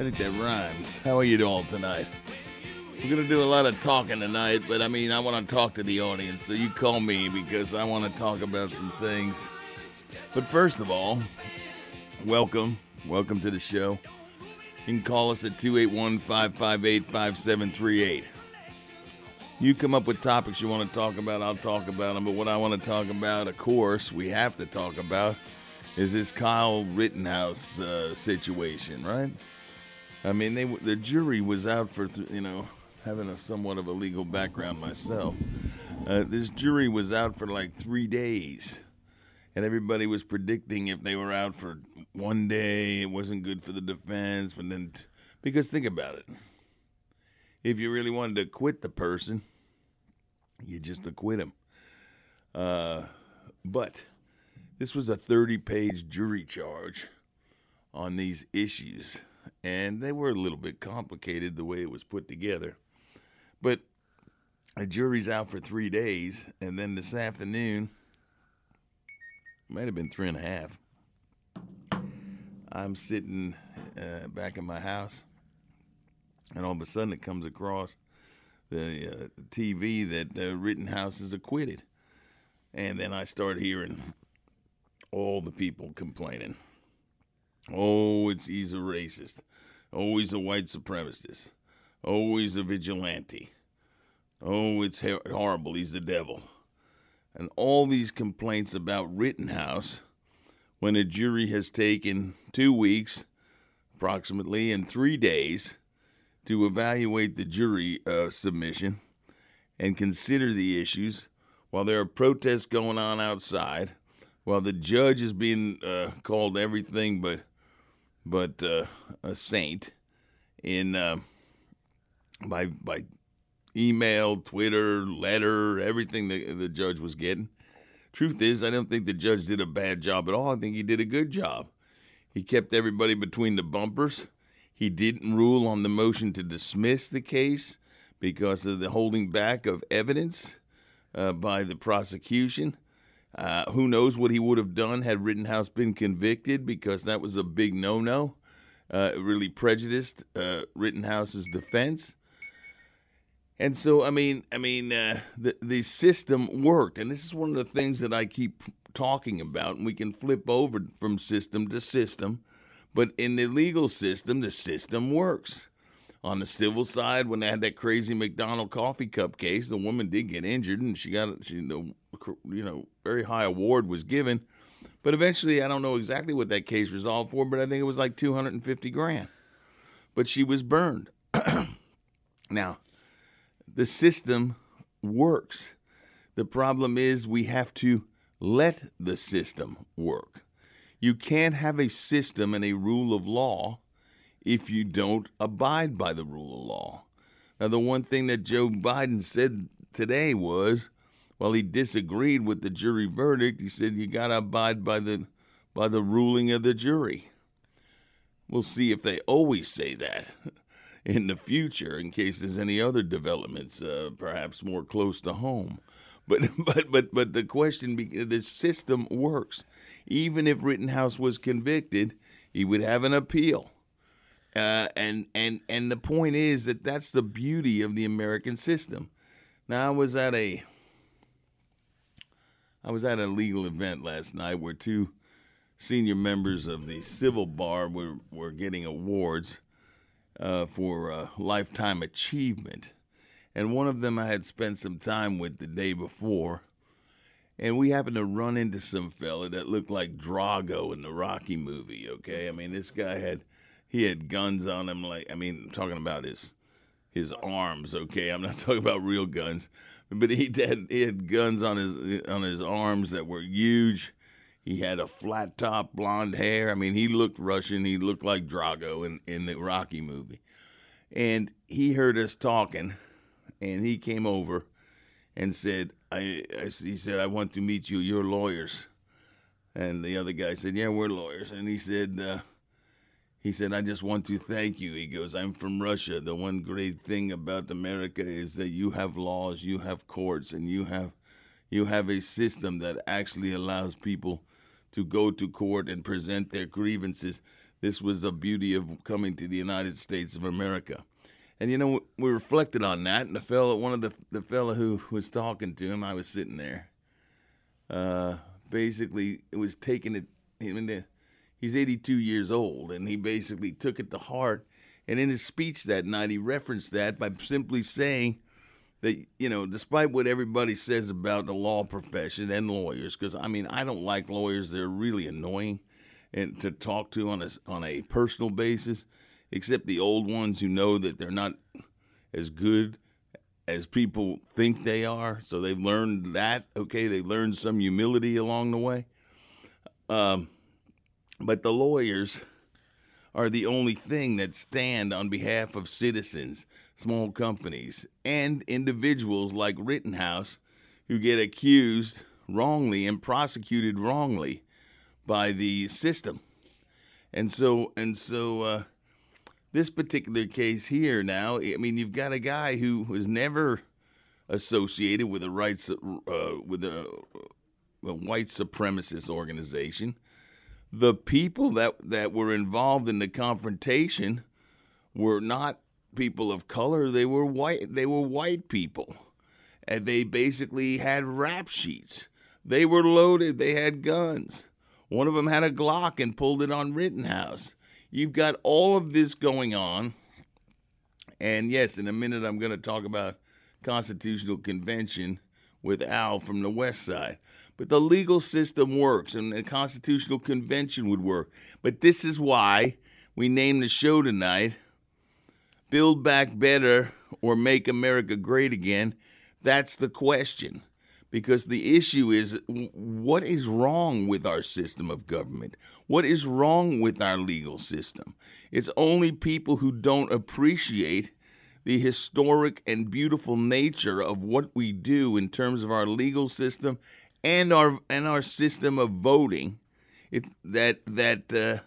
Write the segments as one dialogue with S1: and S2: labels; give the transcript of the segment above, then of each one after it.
S1: I think that rhymes. How are you all tonight? We're going to do a lot of talking tonight, but I mean, I want to talk to the audience, so you call me because I want to talk about some things. But first of all, welcome. Welcome to the show. You can call us at 281 558 5738. You come up with topics you want to talk about, I'll talk about them. But what I want to talk about, of course, we have to talk about, is this Kyle Rittenhouse uh, situation, right? I mean, they the jury was out for you know having a somewhat of a legal background myself. Uh, this jury was out for like three days, and everybody was predicting if they were out for one day, it wasn't good for the defense. But then, t- because think about it, if you really wanted to quit the person, you just acquit him. Uh, but this was a 30-page jury charge on these issues and they were a little bit complicated the way it was put together. But a jury's out for three days, and then this afternoon, might have been three and a half. I'm sitting uh, back in my house, and all of a sudden it comes across the uh, TV that uh, Rittenhouse is acquitted. And then I start hearing all the people complaining. Oh, it's he's a racist. Oh, he's a white supremacist. Oh, he's a vigilante. Oh, it's horrible. He's the devil. And all these complaints about Rittenhouse when a jury has taken two weeks, approximately, and three days to evaluate the jury uh, submission and consider the issues while there are protests going on outside, while the judge is being uh, called everything but but uh, a saint in uh, by by email, Twitter, letter, everything the, the judge was getting. Truth is, I don't think the judge did a bad job at all. I think he did a good job. He kept everybody between the bumpers. He didn't rule on the motion to dismiss the case because of the holding back of evidence uh, by the prosecution. Uh, who knows what he would have done had Rittenhouse been convicted because that was a big no no. Uh, really prejudiced uh, Rittenhouse's defense. And so, I mean, I mean, uh, the the system worked, and this is one of the things that I keep talking about. And we can flip over from system to system, but in the legal system, the system works. On the civil side, when they had that crazy McDonald coffee cup case, the woman did get injured, and she got she you know very high award was given, but eventually I don't know exactly what that case resolved for, but I think it was like two hundred and fifty grand. But she was burned. now, the system works. The problem is we have to let the system work. You can't have a system and a rule of law if you don't abide by the rule of law. Now, the one thing that Joe Biden said today was, while he disagreed with the jury verdict, he said you got to abide by the by the ruling of the jury. We'll see if they always say that in the future, in case there's any other developments, uh, perhaps more close to home. But but but but the question, the system works. Even if Rittenhouse was convicted, he would have an appeal. Uh, and and and the point is that that's the beauty of the American system. Now I was at a I was at a legal event last night where two senior members of the civil bar were were getting awards uh, for uh, lifetime achievement, and one of them I had spent some time with the day before. And we happened to run into some fella that looked like Drago in the Rocky movie. Okay, I mean this guy had he had guns on him. Like I mean, I'm talking about his his arms. Okay, I'm not talking about real guns, but he had he had guns on his on his arms that were huge. He had a flat top, blonde hair. I mean, he looked Russian. He looked like Drago in, in the Rocky movie. And he heard us talking, and he came over and said, I, I, he said, I want to meet you. You're lawyers. And the other guy said, Yeah, we're lawyers. And he said, uh, he said, I just want to thank you. He goes, I'm from Russia. The one great thing about America is that you have laws, you have courts, and you have you have a system that actually allows people to go to court and present their grievances. This was the beauty of coming to the United States of America. And you know, we reflected on that, and the fellow, one of the the fellow who was talking to him, I was sitting there. Uh, basically, it was taking it. I mean, he's 82 years old, and he basically took it to heart. And in his speech that night, he referenced that by simply saying that, you know, despite what everybody says about the law profession and lawyers, because I mean, I don't like lawyers; they're really annoying, and to talk to on a on a personal basis. Except the old ones who know that they're not as good as people think they are. So they've learned that. Okay, they learned some humility along the way. Um, but the lawyers are the only thing that stand on behalf of citizens, small companies, and individuals like Rittenhouse who get accused wrongly and prosecuted wrongly by the system. And so and so uh, this particular case here now, I mean you've got a guy who was never associated with a rights uh, with a, a white supremacist organization the people that that were involved in the confrontation were not people of color. They were white they were white people. And they basically had rap sheets. They were loaded they had guns. One of them had a glock and pulled it on rittenhouse. You've got all of this going on. And yes in a minute i'm going to talk about constitutional convention with al from the west side but the legal system works, and the Constitutional Convention would work. But this is why we named the show tonight Build Back Better or Make America Great Again. That's the question. Because the issue is what is wrong with our system of government? What is wrong with our legal system? It's only people who don't appreciate the historic and beautiful nature of what we do in terms of our legal system and our and our system of voting, it, that that uh,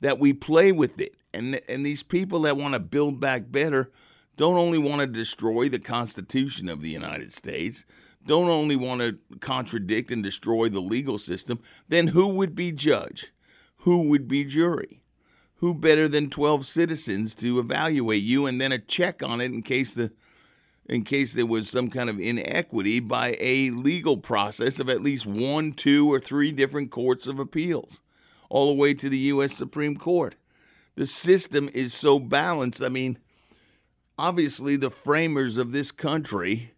S1: that we play with it, and and these people that want to build back better don't only want to destroy the Constitution of the United States, don't only want to contradict and destroy the legal system. Then who would be judge? Who would be jury? Who better than 12 citizens to evaluate you and then a check on it in case the in case there was some kind of inequity by a legal process of at least one, two, or three different courts of appeals, all the way to the U.S. Supreme Court. The system is so balanced. I mean, obviously, the framers of this country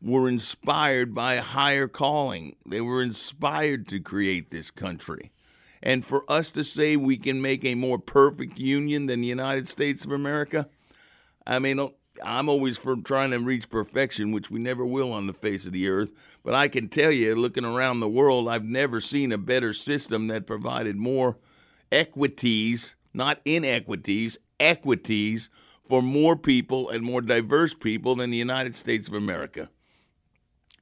S1: were inspired by a higher calling, they were inspired to create this country. And for us to say we can make a more perfect union than the United States of America, I mean, I'm always for trying to reach perfection, which we never will on the face of the earth. But I can tell you, looking around the world, I've never seen a better system that provided more equities, not inequities, equities for more people and more diverse people than the United States of America.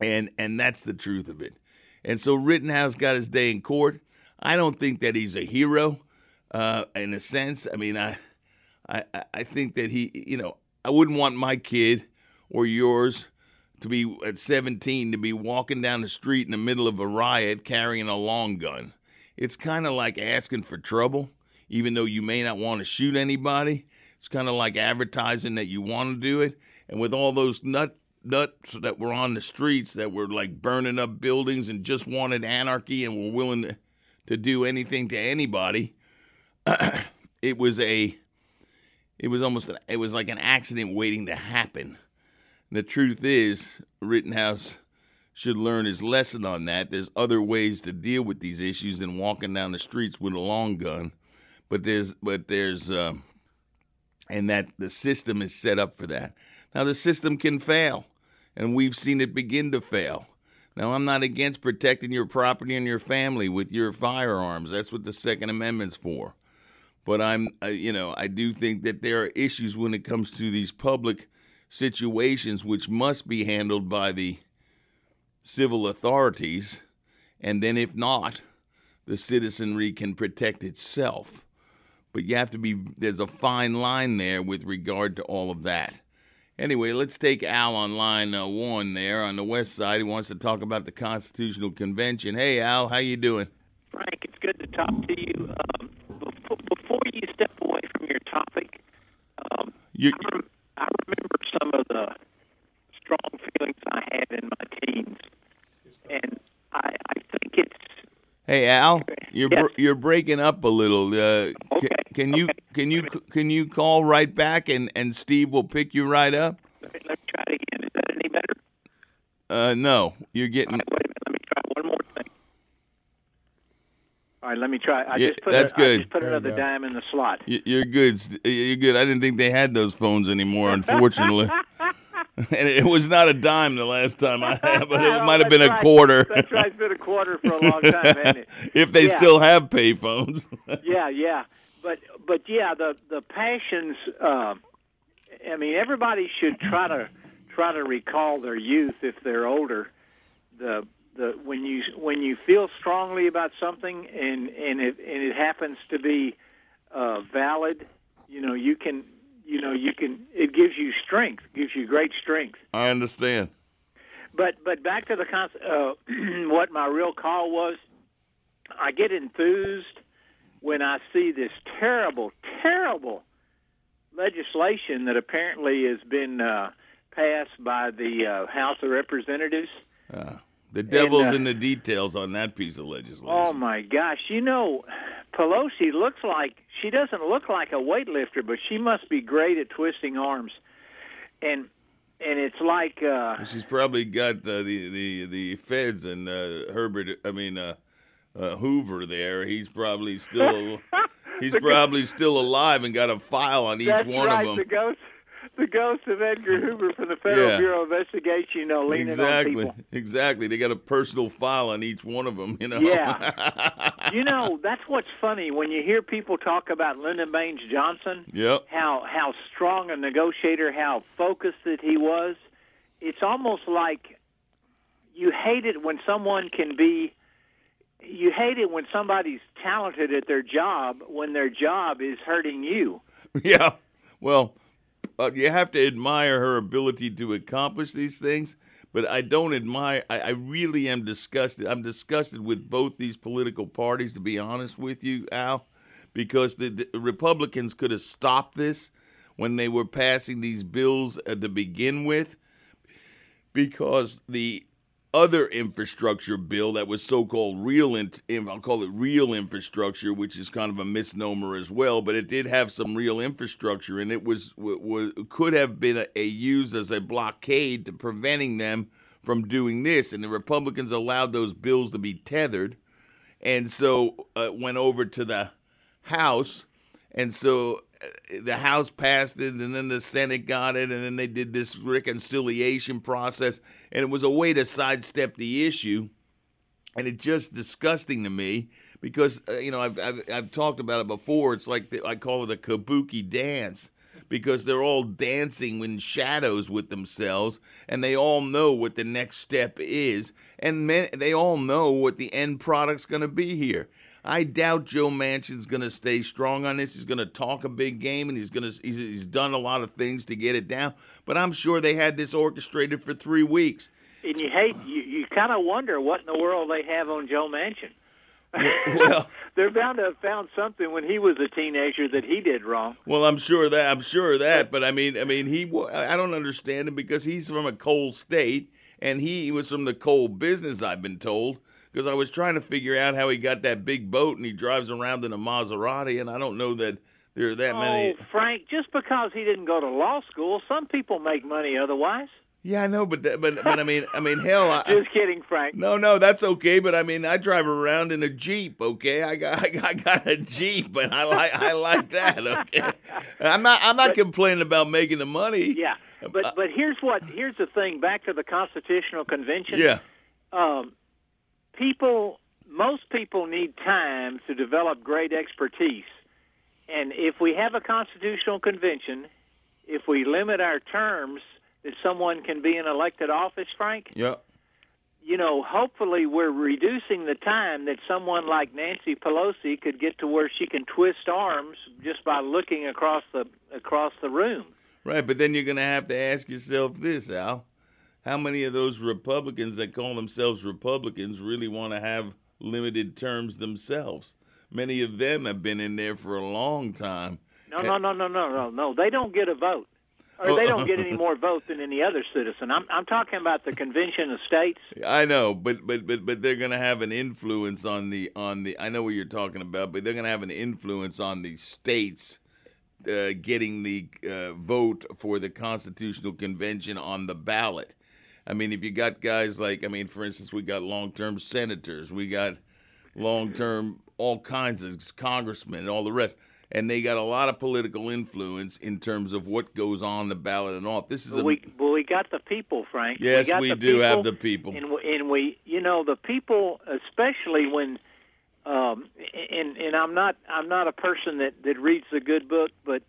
S1: And and that's the truth of it. And so Rittenhouse got his day in court. I don't think that he's a hero, uh, in a sense. I mean, I, I I think that he, you know, I wouldn't want my kid or yours to be at 17 to be walking down the street in the middle of a riot carrying a long gun. It's kind of like asking for trouble, even though you may not want to shoot anybody. It's kind of like advertising that you want to do it. And with all those nut nuts that were on the streets that were like burning up buildings and just wanted anarchy and were willing to, to do anything to anybody, it was a it was almost it was like an accident waiting to happen. The truth is, Rittenhouse should learn his lesson on that. There's other ways to deal with these issues than walking down the streets with a long gun. But there's but there's uh, and that the system is set up for that. Now the system can fail, and we've seen it begin to fail. Now, I'm not against protecting your property and your family with your firearms. That's what the Second Amendment's for. But I'm, uh, you know, I do think that there are issues when it comes to these public situations which must be handled by the civil authorities. And then, if not, the citizenry can protect itself. But you have to be, there's a fine line there with regard to all of that. Anyway, let's take Al on line uh, one there on the west side. He wants to talk about the Constitutional Convention. Hey, Al, how you doing?
S2: Frank, it's good to talk to you. Um, before, before you step away from your topic, um,
S1: You,
S2: I, rem- I remember some of the strong feelings I had in my teens, and I, I think it's
S1: hey, Al, you're
S2: Yes.
S1: br- you're breaking up a little. Uh,
S2: Okay,
S1: can you
S2: okay.
S1: can you can you call right back and and Steve will pick you right up?
S2: let me, let me try it again. Is that any better?
S1: Uh, no, you're getting.
S2: Wait a minute. Let me try one more thing. All right, let me try. I
S1: Yeah,
S2: just put
S1: that's
S2: a,
S1: good.
S2: I just put another dime in the slot.
S1: You're good. You're good. I didn't think they had those phones anymore, unfortunately. and it was not a dime the last time I had, but it
S2: Oh,
S1: might have been
S2: that's
S1: a quarter.
S2: That's right. It's been a quarter for a long time, hasn't it?
S1: if they
S2: Yeah.
S1: still have payphones.
S2: yeah, yeah, but but yeah, the the passions. Uh, I mean, everybody should try to try to recall their youth if they're older. The the when you when you feel strongly about something and and it and it happens to be uh, valid, you know, you can you know you can it gives you strength, gives you great strength.
S1: I understand.
S2: But but back to the con- uh, what my real call was. I get enthused when I see this terrible, terrible legislation that apparently has been uh, passed by the uh, House of Representatives.
S1: The devil's
S2: uh,
S1: in the details on that piece of legislation.
S2: Oh my gosh! You know, Pelosi looks like she doesn't look like a weightlifter, but she must be great at twisting arms, and and it's like. Uh,
S1: She's probably got uh, the the the feds and uh, Herbert. I mean uh, uh, Hoover there. He's probably still he's probably still alive and got a file on each one
S2: right,
S1: of
S2: the
S1: them.
S2: ghost, the ghost of Edgar Hoover from the Federal
S1: Yeah.
S2: Bureau of Investigation. You know, leaning
S1: Exactly,
S2: on people.
S1: exactly. They got a personal file on each one of them. You know.
S2: Yeah. you know, that's what's funny when you hear people talk about Lyndon Baines Johnson.
S1: yep.
S2: How how strong a negotiator, how focused that he was. It's almost like you hate it when someone can be. You hate it when somebody's talented at their job when their job is hurting you.
S1: Yeah. Well, uh, you have to admire her ability to accomplish these things, but I don't admire. I, I really am disgusted. I'm disgusted with both these political parties, to be honest with you, Al, because the, the Republicans could have stopped this when they were passing these bills uh, to begin with, because the other infrastructure bill that was so-called real in, I'll call it real infrastructure which is kind of a misnomer as well but it did have some real infrastructure and it was, was could have been a, a used as a blockade to preventing them from doing this. And the Republicans allowed those bills to be tethered. And so uh, went over to the House, and so uh, the House passed it, and then the Senate got it, and then they did this reconciliation process, and it was a way to sidestep the issue, and it's just disgusting to me because uh, you know I've, I've I've talked about it before. It's like the, I call it a kabuki dance because they're all dancing in shadows with themselves, and they all know what the next step is, and men, they all know what the end product's going to be here. I doubt Joe Manchin's going to stay strong on this. He's going to talk a big game, and he's going to he's, he's done a lot of things to get it down. But I'm sure they had this orchestrated for three weeks.
S2: And you hate you, you kind of wonder what in the world they have on Joe Manchin.
S1: Well,
S2: They're bound to have found something when he was a teenager that he did wrong.
S1: well, I'm sure that I'm sure that, but I mean, I mean, he I don't understand him because he's from a coal state, and he was from the coal business. I've been told because I was trying to figure out how he got that big boat and he drives around in a Maserati, and I don't know that there are that many.
S2: Oh, Frank, just because he didn't go to law school, some people make money otherwise.
S1: Yeah, I know, but that, but but I mean, I mean, hell, I,
S2: Just kidding, Frank.
S1: No, no, that's okay. But I mean, I drive around in a Jeep. Okay, I got, I got, I got a Jeep, and I like, I like that. Okay, I'm not, I'm not complaining about making the money.
S2: Yeah, but but here's what here's the thing. Back to the Constitutional Convention.
S1: Yeah.
S2: um, people, most people need time to develop great expertise. And if we have a constitutional convention, if we limit our terms that someone can be in elected office, Frank,
S1: Yep.
S2: you know, hopefully we're reducing the time that someone like Nancy Pelosi could get to where she can twist arms just by looking across the across the room.
S1: Right, but then you're going to have to ask yourself this, Al. How many of those Republicans that call themselves Republicans really want to have limited terms themselves? Many of them have been in there for a long time.
S2: No, no, no, no, no, no, no. They don't get a vote, or they don't get any more vote than any other citizen. I'm I'm talking about the convention of states.
S1: I know, but but but but they're going to have an influence on the on the. I know what you're talking about, but they're going to have an influence on the states uh, getting the uh, vote for the constitutional convention on the ballot. I mean, if you got guys like, I mean, for instance, we got long-term senators, we got long-term all kinds of congressmen and all the rest, and they got a lot of political influence in terms of what goes on the ballot and off. This is a
S2: we well, we got the people, Frank.
S1: Yes,
S2: we,
S1: we do have the people.
S2: and we, and we, you know, the people, especially when, um, and and I'm not I'm not a person that that reads the good book, but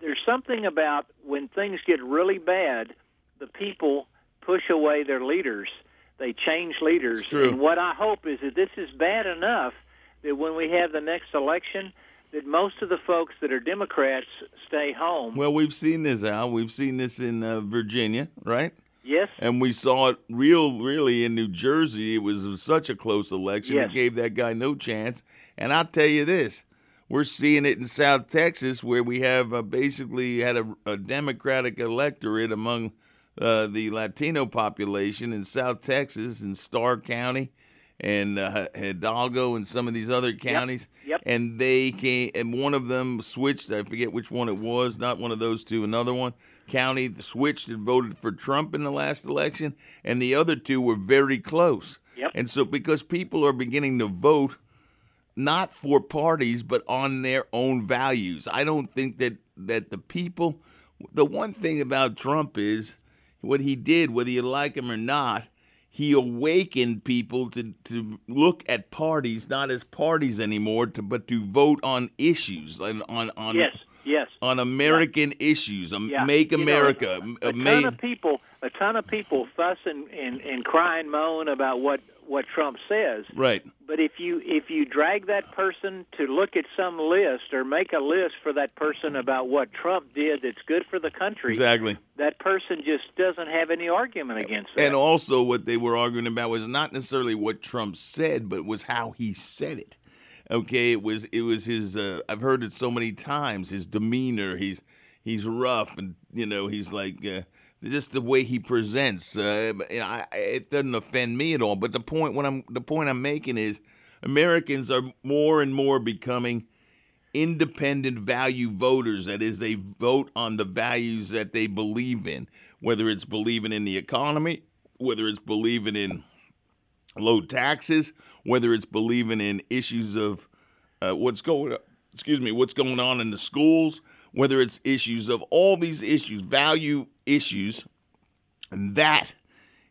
S2: there's something about when things get really bad, the people push away their leaders. They change leaders. And what I hope is that this is bad enough that when we have the next election, that most of the folks that are Democrats stay home.
S1: Well, we've seen this, Al. We've seen this in uh, Virginia, right?
S2: yes.
S1: And we saw it real, really in New Jersey. It was such a close election.
S2: Yes.
S1: It gave that guy no chance. And I'll tell you this: we're seeing it in South Texas, where we have uh, basically had a, a Democratic electorate among uh, the Latino population in South Texas in Starr County and uh, Hidalgo and some of these other counties.
S2: Yep.
S1: And they came, and one of them switched. I forget which one it was. Not one of those two. Another one county switched and voted for Trump in the last election, and the other two were very close.
S2: Yep.
S1: And so, because people are beginning to vote not for parties but on their own values, I don't think that that the people. The one thing about Trump is what he did, whether you like him or not. He awakened people to, to look at parties not as parties anymore, to, but to vote on issues and on on
S2: Yes. Yes.
S1: on American issues. Um,
S2: Yeah.
S1: Make
S2: You know,
S1: America.
S2: a
S1: uh,
S2: ton of people, a ton of people fuss and, and, and cry and moan about what, what Trump says.
S1: right.
S2: But if you if you drag that person to look at some list or make a list for that person about what Trump did that's good for the country,
S1: Exactly.
S2: that person just doesn't have any argument against that.
S1: And also, what they were arguing about was not necessarily what Trump said, but was how he said it. Okay, it was it was his. Uh, I've heard it so many times. His demeanor. He's he's rough, and you know he's like uh, just the way he presents. Uh, I, it doesn't offend me at all. But the point what I'm the point I'm making is Americans are more and more becoming independent value voters. That is, they vote on the values that they believe in, whether it's believing in the economy, whether it's believing in low taxes, whether it's believing in issues of uh, what's going excuse me, what's going on in the schools, whether it's issues of all these issues, value issues, and that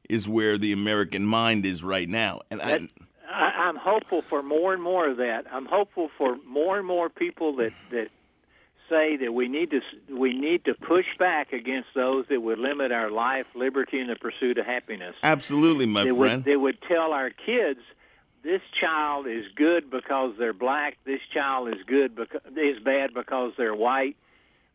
S1: is where the American mind is right now. And I,
S2: That- I, I'm hopeful for more and more of that. I'm hopeful for more and more people that that say that we need to we need to push back against those that would limit our life, liberty, and the pursuit of happiness.
S1: absolutely, my
S2: they
S1: friend.
S2: would they would tell our kids this child is good because they're black. This child is good because is bad because they're white.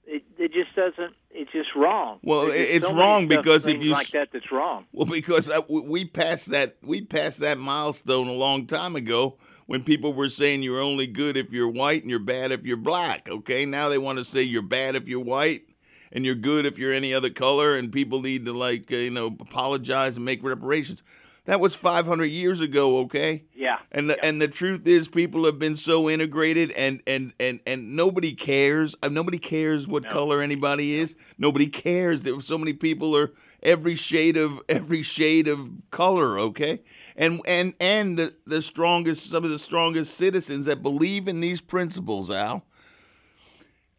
S2: It, it just doesn't. It's just wrong.
S1: Well,
S2: just
S1: it's
S2: so
S1: wrong
S2: stuff-
S1: because if you
S2: like that, that's wrong.
S1: Well, because uh, we- we passed that we passed that milestone a long time ago when people were saying you're only good if you're white and you're bad if you're black. Okay, now they want to say you're bad if you're white and you're good if you're any other color, and people need to like uh, you know apologize and make reparations. That was 500 years ago. Okay.
S2: Yeah.
S1: And the, and the truth is, people have been so integrated, and and and and nobody cares. Uh, nobody cares what color anybody is. Nobody cares. There were so many people are every shade of every shade of color. Okay, and and and the the strongest, some of the strongest citizens that believe in these principles, Al,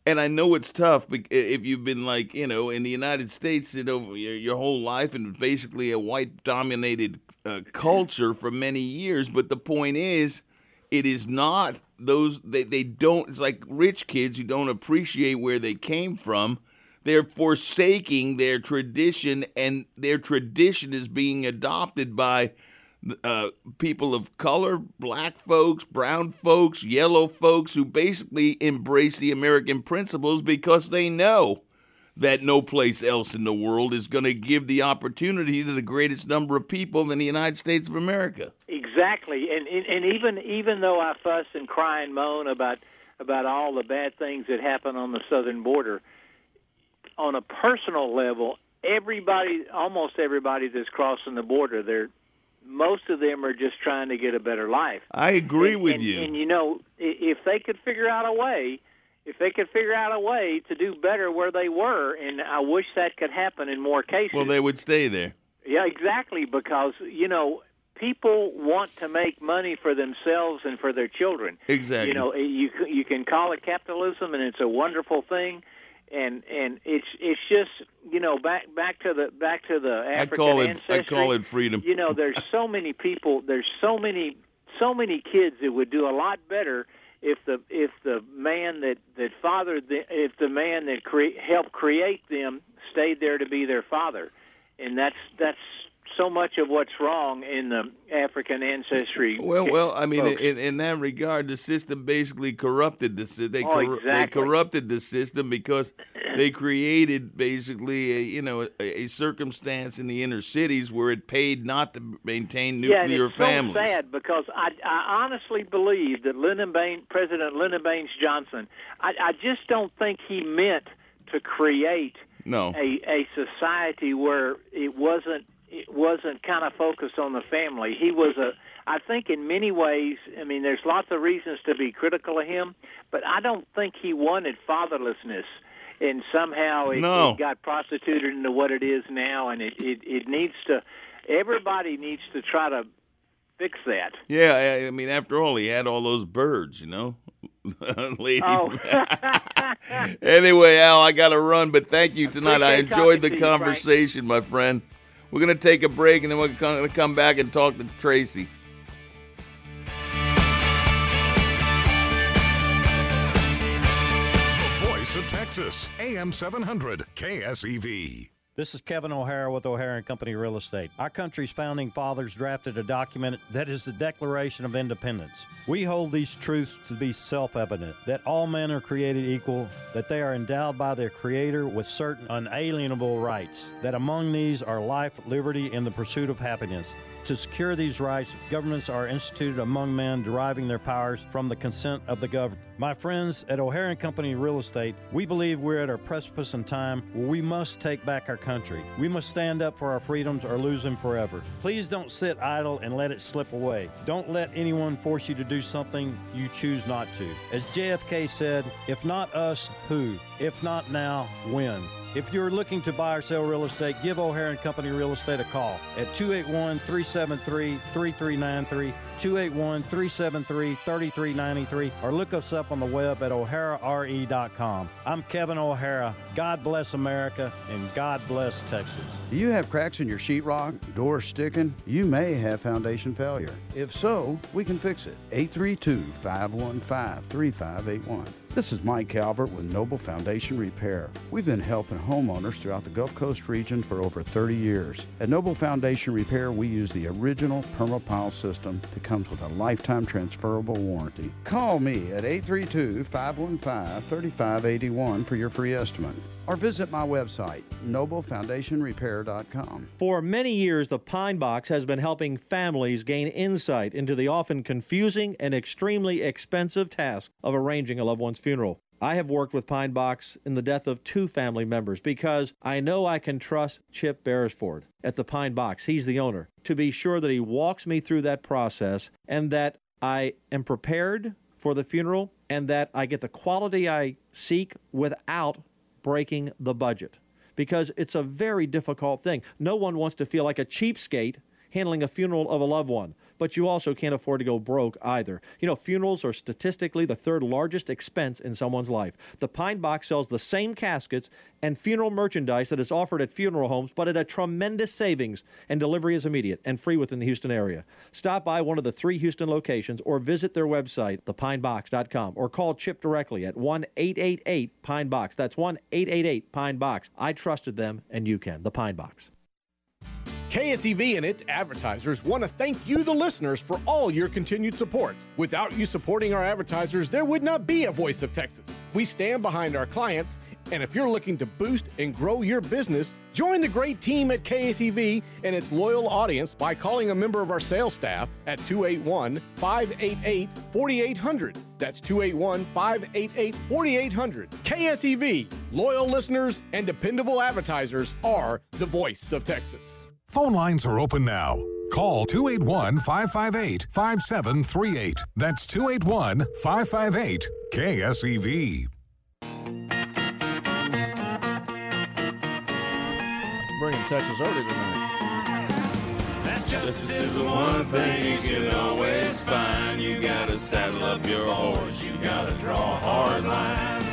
S1: and I know it's tough if you've been like you know in the United States you know your, whole life and basically a white dominated uh, culture for many years. But the point is, it is not those they they don't. It's like rich kids who don't appreciate where they came from. They're forsaking their tradition, and their tradition is being adopted by uh, people of color, black folks, brown folks, yellow folks who basically embrace the American principles because they know that no place else in the world is going to give the opportunity to the greatest number of people than the United States of America.
S2: Exactly, and and even even though I fuss and cry and moan about about all the bad things that happen on the southern border, on a personal level, everybody, almost everybody that's crossing the border, they're most of them are just trying to get a better life.
S1: I agree
S2: and,
S1: with
S2: and,
S1: you.
S2: And you know, if they could figure out a way, if they could figure out a way to do better where they were, and I wish that could happen in more cases.
S1: Well, they would stay there.
S2: Yeah, exactly, because you know people want to make money for themselves and for their children.
S1: Exactly.
S2: You know, you you can call it capitalism, and it's a wonderful thing and and it's it's just you know back back to the back to the African
S1: I call it
S2: ancestry.
S1: I call it freedom.
S2: You know, there's so many people. There's so many so many kids that would do a lot better if the if the man that that fathered the if the man that cre- helped create them stayed there to be their father, and that's that's so much of what's wrong in the African ancestry.
S1: Well, well, I mean, in, in that regard, the system basically corrupted the they
S2: Oh,
S1: they
S2: exactly.
S1: corrupted the system because they created basically a you know a, a circumstance in the inner cities where it paid not to maintain
S2: yeah,
S1: nuclear
S2: it's
S1: families.
S2: so sad because I, I honestly believe that Lyndon Baines, President Lyndon Baines Johnson, I, I just don't think he meant to create
S1: No,
S2: a, a society where it wasn't wasn't kind of focused on the family. He was a I think in many ways, I mean there's lots of reasons to be critical of him, but I don't think he wanted fatherlessness and somehow it,
S1: No.
S2: it got prostituted into what it is now and it, it, it needs to everybody needs to try to fix that.
S1: yeah, I, I mean, after all, he had all those birds, you know. Lady.
S2: Oh.
S1: anyway, Al, I got to run, but thank you tonight. I enjoyed the
S2: to you,
S1: conversation, my friend. We're going to take a break and then we're going to come back and talk to Tracy.
S3: The voice of Texas, AM 700, KSEV.
S4: This is Kevin O'Hara with O'Hara and Company Real Estate. Our country's founding fathers drafted a document that is the Declaration of Independence. We hold these truths to be self evident that all men are created equal, that they are endowed by their Creator with certain unalienable rights, that among these are life, liberty, and the pursuit of happiness. To secure these rights, governments are instituted among men deriving their powers from the consent of the governed. My friends at O'Hara and Company Real Estate, we believe we're at a precipice in time where we must take back our country. We must stand up for our freedoms or lose them forever. Please don't sit idle and let it slip away. Don't let anyone force you to do something you choose not to. As JFK said, if not us, who? If not now, when? If you're looking to buy or sell real estate, give O'Hara and Company Real Estate a call at 281-373-3393, 281-373-3393, or look us up on the web at o'harare.com. I'm Kevin O'Hara. God bless America and God bless Texas.
S5: Do you have cracks in your sheetrock, doors sticking? You may have foundation failure. If so, we can fix it. 832 515 3581. This is Mike Calvert with Noble Foundation Repair. We've been helping homeowners throughout the Gulf Coast region for over 30 years. At Noble Foundation Repair, we use the original Permapile system that comes with a lifetime transferable warranty. Call me at 832 515 3581 for your free estimate or visit my website, noblefoundationrepair.com.
S6: For many years, the Pine Box has been helping families gain insight into the often confusing and extremely expensive task of arranging a loved one's funeral. I have worked with Pine Box in the death of two family members because I know I can trust Chip Beresford at the Pine Box. He's the owner. To be sure that he walks me through that process and that I am prepared for the funeral and that I get the quality I seek without breaking the budget because it's a very difficult thing. No one wants to feel like a cheapskate handling a funeral of a loved one. But you also can't afford to go broke either. You know, funerals are statistically the third largest expense in someone's life. The Pine Box sells the same caskets and funeral merchandise that is offered at funeral homes, but at a tremendous savings, and delivery is immediate and free within the Houston area. Stop by one of the three Houston locations or visit their website, thepinebox.com, or call Chip directly at 1 888 Pine Box. That's 1 888 Pine Box. I trusted them, and you can. The Pine Box.
S7: KSEV and its advertisers want to thank you, the listeners, for all your continued support. Without you supporting our advertisers, there would not be a Voice of Texas. We stand behind our clients, and if you're looking to boost and grow your business, join the great team at KSEV and its loyal audience by calling a member of our sales staff at 281 588 4800. That's 281 588 4800. KSEV, loyal listeners and dependable advertisers are the voice of Texas.
S3: Phone lines are open now. Call 281 558 5738. That's 281 558 KSEV.
S4: Bringing Texas early tonight.
S1: This is the one thing you can always find. You gotta saddle up your horse, you gotta draw a hard line.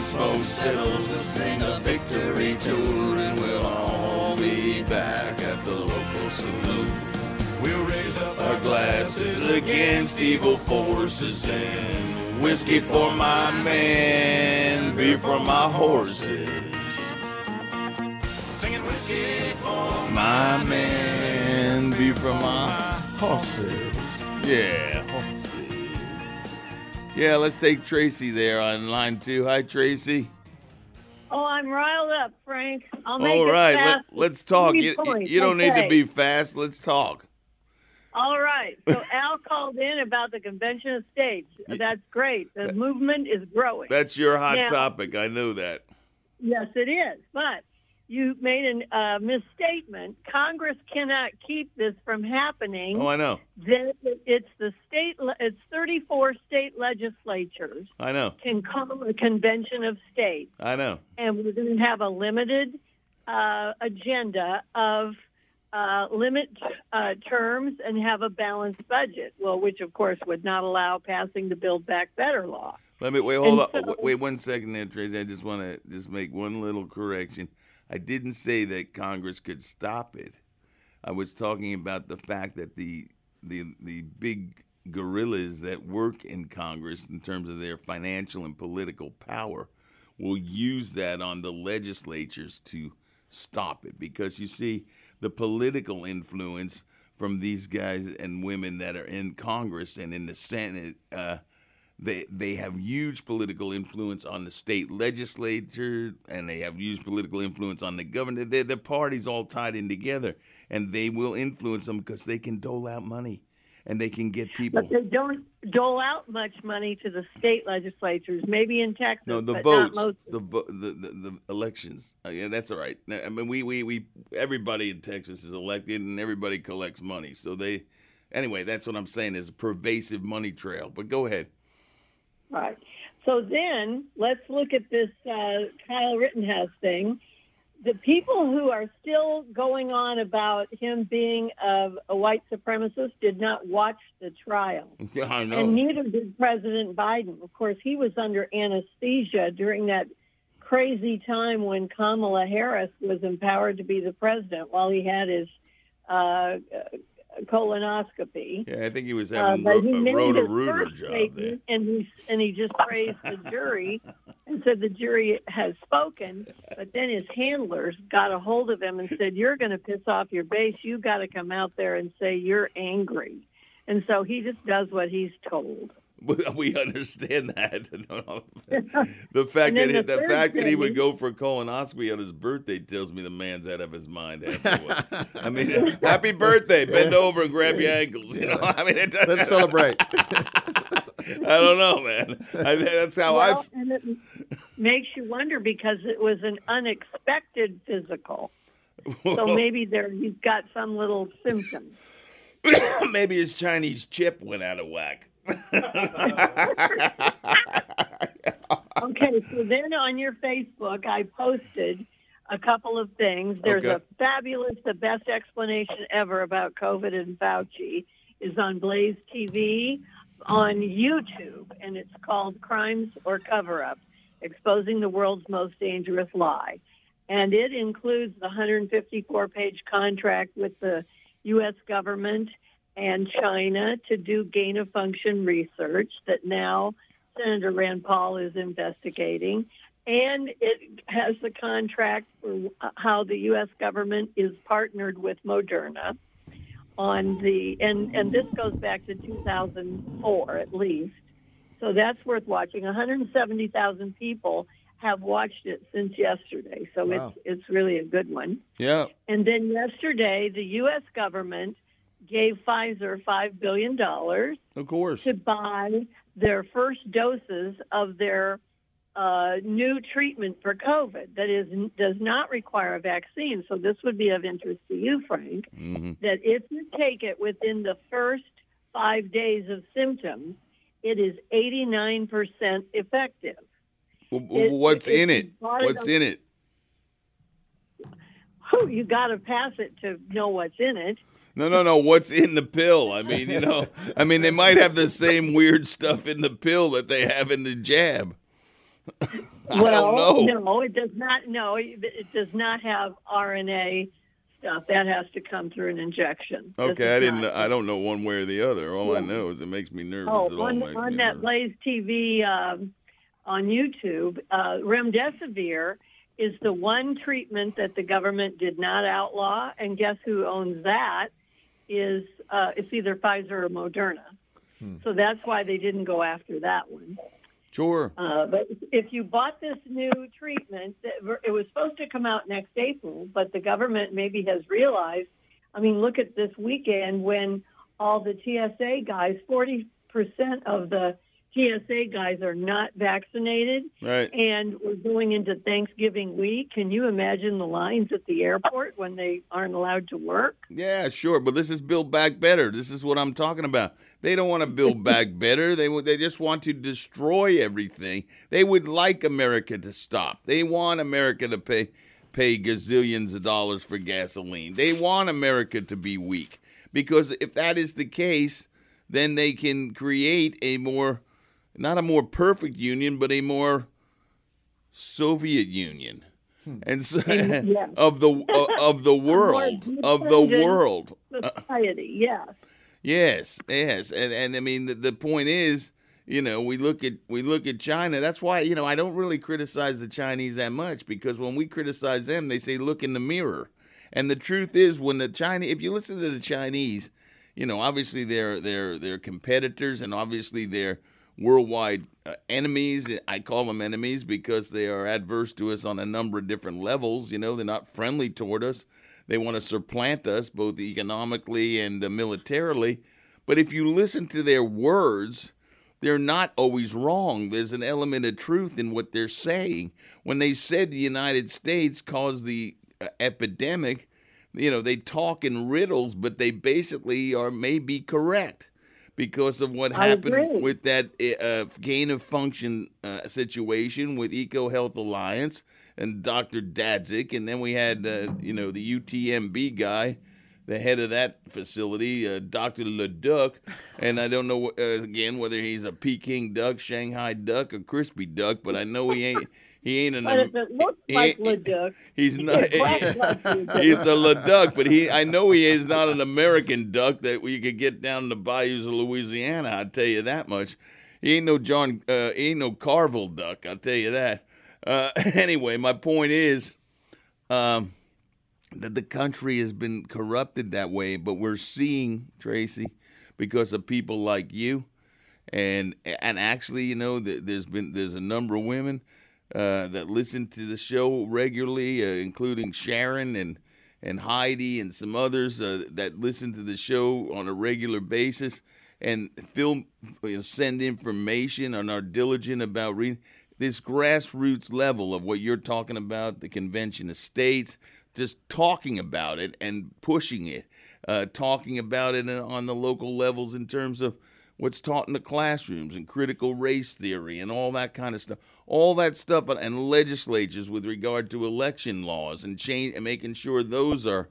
S1: Gun smoke settles, we'll sing a victory tune, and we'll all be back at the local saloon. We'll raise up our glasses against evil forces and whiskey for my men, beer for my horses. Singing whiskey for my man, beer for my horses. Yeah. Yeah, let's take Tracy there on line two. Hi, Tracy.
S8: Oh, I'm riled up, Frank. I'll make
S1: All
S8: it fast.
S1: let, let's talk. You, you don't need to be fast. Let's talk.
S8: All right. So Al called in about the Convention of States. That's great. The movement is growing.
S1: That's your hot
S8: Now-
S1: topic. I know that.
S8: Yes, it is. But you made a uh, misstatement. Congress cannot keep this from happening.
S1: Oh, I know.
S8: Then it's the state. It's 34 state legislatures
S1: I know.
S8: can call a convention of states.
S1: I know.
S8: and we're going to have a limited uh, agenda of uh, limit uh, terms and have a balanced budget. Well, which of course would not allow passing the Build Back Better law.
S1: Let me wait. Hold
S8: And
S1: on.
S8: so-
S1: wait one second, there, Tracy. I just want to just make one little correction. I didn't say that Congress could stop it. I was talking about the fact that the the the big gorillas that work in Congress in terms of their financial and political power will use that on the legislatures to stop it because you see the political influence from these guys and women that are in Congress and in the Senate uh, they they have huge political influence on the state legislature and they have huge political influence on the governor. They're, the parties all tied in together, and they will influence them because they can dole out money and they can get people.
S8: But they don't dole out much money to the state legislatures. Maybe in Texas,
S1: No, the
S8: but
S1: votes,
S8: not most.
S1: the, vo- the the the elections. Uh, yeah, that's all right. I mean, we, we we everybody in Texas is elected, and everybody collects money. So they, anyway, that's what I'm saying is a pervasive money trail. But go ahead.
S8: Right. So then let's look at this uh, Kyle Rittenhouse thing. The people who are still going on about him being a, a white supremacist did not watch the trial.
S1: Yeah, I know.
S8: And neither did President Biden. Of course, he was under anesthesia during that crazy time when Kamala Harris was empowered to be the president while he had his uh, colonoscopy.
S1: Yeah, I think he was
S8: Uh,
S1: having
S8: but
S1: ro-
S8: he
S1: a
S8: his
S1: rooter job there.
S8: and he and he just praised the jury and said the jury has spoken. But then his handlers got a hold of him and said, "You're going to piss off your base. You've got to come out there and say you're angry." And so he just does what he's told.
S1: We understand that. The fact that
S8: the
S1: the fact that he would go for a colonoscopy on his birthday tells me the man's out of his mind. Afterwards. I mean, happy birthday! Bend over and grab your ankles. You know, I mean, it,
S9: Let's celebrate.
S1: I don't know, man. I, that's how
S8: well, and it makes you wonder because it was an unexpected physical.
S1: I.
S8: So maybe there he's got some little symptoms.
S1: maybe his Chinese chip went out of whack.
S8: Okay, so then on your Facebook, I posted a couple of things. Oh, There's
S1: Okay.
S8: a fabulous, the best explanation ever about COVID and Fauci is on Blaze TV on YouTube, and it's called Crimes or Cover-Up, Exposing the World's Most Dangerous Lie. And it includes the 154-page contract with the U.S. government and China to do gain-of-function research that now Senator Rand Paul is investigating. And it has the contract for how the U.S. government is partnered with Moderna on the, and, and this goes back to 2004 at least. So that's worth watching. 170,000 people have watched it since yesterday. So
S1: Wow.
S8: it's, it's really a good one.
S1: Yeah.
S8: And then yesterday, the U.S. government gave Pfizer $5 billion
S1: Of course.
S8: to buy their first doses of their uh, new treatment for COVID that is does not require a vaccine. So this would be of interest to you, Frank,
S1: hmm
S8: that if you take it within the first five days of symptoms, it is 89% effective. It-
S1: What's
S8: it-
S1: in it? What's in it?
S8: Whew, you got to pass it to know what's in it.
S1: No, no, no. What's in the pill? I mean, you know, I mean, they might have the same weird stuff in the pill that they have in the jab. I
S8: well,
S1: don't know.
S8: no, it does not. No, it, does not have RNA stuff. That has to come through an injection.
S1: Okay, I didn't. I don't know one way or the other. All I know is it makes me nervous.
S8: Oh, on, on that
S1: nervous.
S8: Blaze TV um, on YouTube, uh, remdesivir is the one treatment that the government did not outlaw, and guess who owns that? Is uh, it's either Pfizer or Moderna. So that's why they didn't go after that one.
S1: Sure.
S8: Uh, but if you bought this new treatment, it was supposed to come out next April, but the government maybe has realized. I mean, look at this weekend when all the TSA guys, 40% of the TSA guys are not vaccinated,
S1: Right.
S8: and we're going into Thanksgiving week. Can you imagine the lines at the airport when they aren't allowed to work?
S1: Yeah, sure, but this is build back better. This is what I'm talking about. They don't want to build back better. They they just want to destroy everything. They would like America to stop. They want America to pay pay gazillions of dollars for gasoline. They want America to be weak because if that is the case, then they can create a more not a more perfect union, but a more Soviet Union. And so,
S8: Yeah.
S1: of the uh, of the world of the world.
S8: Uh, society, yes.
S1: Yes, yes, and and I mean the, the point is, you know, we look at we look at China. That's why you know I don't really criticize the Chinese that much because when we criticize them, they say look in the mirror, and the truth is when the China, if you listen to the Chinese, you know, obviously they're they're they're competitors and obviously they're worldwide uh, enemies. I call them enemies because they are adverse to us on a number of different levels. You know, they're not friendly toward us. They want to supplant us both economically and uh, militarily. But if you listen to their words, they're not always wrong. There's an element of truth in what they're saying. When they said the United States caused the uh, epidemic, you know, they talk in riddles, but they basically are maybe correct because of what happened with that uh, gain of function uh, situation with Eco Health Alliance and Dr. Daszak, and then we had uh, you know the UTMB guy, the head of that facility, uh, Dr. Leduc, and I don't know uh, again whether he's a Peking duck, Shanghai duck, or crispy duck, but I know he ain't. He ain't an.
S8: But if it looks
S1: he
S8: like Leduc,
S1: He's not.
S8: like
S1: he's a Leduc, but he. I know he is not an American duck that you could get down in the bayous of Louisiana. I tell you that much. He ain't no John. Uh, he ain't no Carville duck. I'll tell you that. Uh, anyway, my point is, um, that the country has been corrupted that way, but we're seeing Tracy because of people like you, and and actually, you know, th- there's been there's a number of women uh, that listen to the show regularly, uh, including Sharon and and Heidi and some others uh, that listen to the show on a regular basis and film you know, send information and are diligent about reading this grassroots level of what you're talking about, the convention of states, just talking about it and pushing it, uh, talking about it on the local levels in terms of what's taught in the classrooms and critical race theory and all that kind of stuff. All that stuff, and legislatures with regard to election laws and change and making sure those are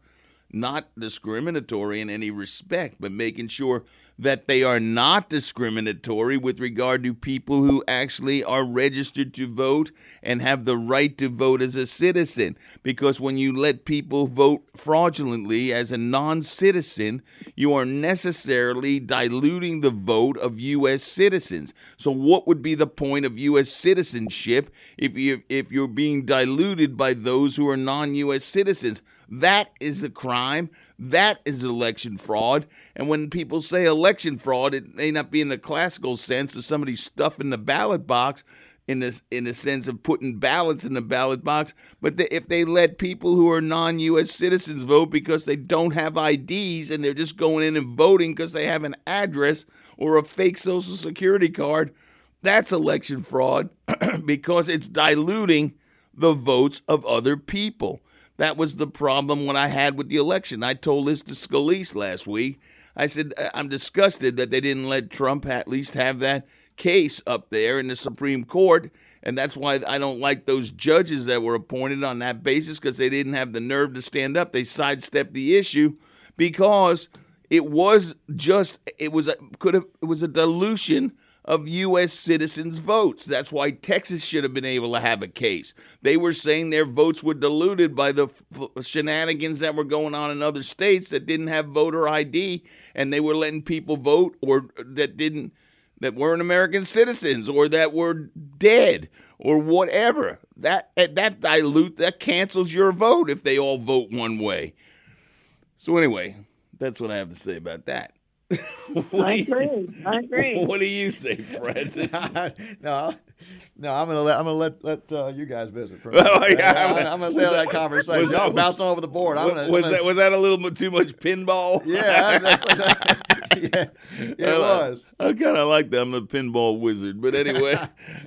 S1: not discriminatory in any respect, but making sure that they are not discriminatory with regard to people who actually are registered to vote and have the right to vote as a citizen. Because when you let people vote fraudulently as a non citizen, you are necessarily diluting the vote of U.S. citizens. So, what would be the point of U.S. citizenship if, you, if you're being diluted by those who are non U.S. citizens? That is a crime. That is election fraud. And when people say election fraud, it may not be in the classical sense of somebody stuffing the ballot box in this in the sense of putting ballots in the ballot box, but the, if they let people who are non-U.S. citizens vote because they don't have IDs and they're just going in and voting because they have an address or a fake social security card, that's election fraud because it's diluting the votes of other people. That was the problem when I had with the election. I told this to Scalise last week. I said, uh, I'm disgusted that they didn't let Trump at least have that case up there in the Supreme Court. And that's why I don't like those judges that were appointed on that basis because they didn't have the nerve to stand up. They sidestepped the issue because it was just, it was a, could have, it was a dilution of U.S. citizens' votes. That's why Texas should have been able to have a case. They were saying their votes were diluted by the f- shenanigans that were going on in other states that didn't have voter ID, and they were letting people vote or uh, that didn't that weren't American citizens or that were dead or whatever. That eh, that dilute that cancels your vote if they all vote one way. So anyway, that's what I have to say about that.
S8: I agree. I agree.
S1: What do you say, Francis?
S10: no, no, I'm gonna let I'm gonna let let uh, you guys visit. First.
S1: Oh, yeah,
S10: I'm,
S1: I'm-
S10: I'm gonna say that,
S1: that-
S10: conversation.
S1: was
S10: Y'all
S1: that-
S10: bouncing over the board. I'm gonna,
S1: was
S10: I'm
S1: that
S10: gonna-
S1: was that a little bit too much pinball?
S10: Yeah, that's, that's, yeah, it
S1: I
S10: was.
S1: I kind of like that. I'm a pinball wizard. But anyway,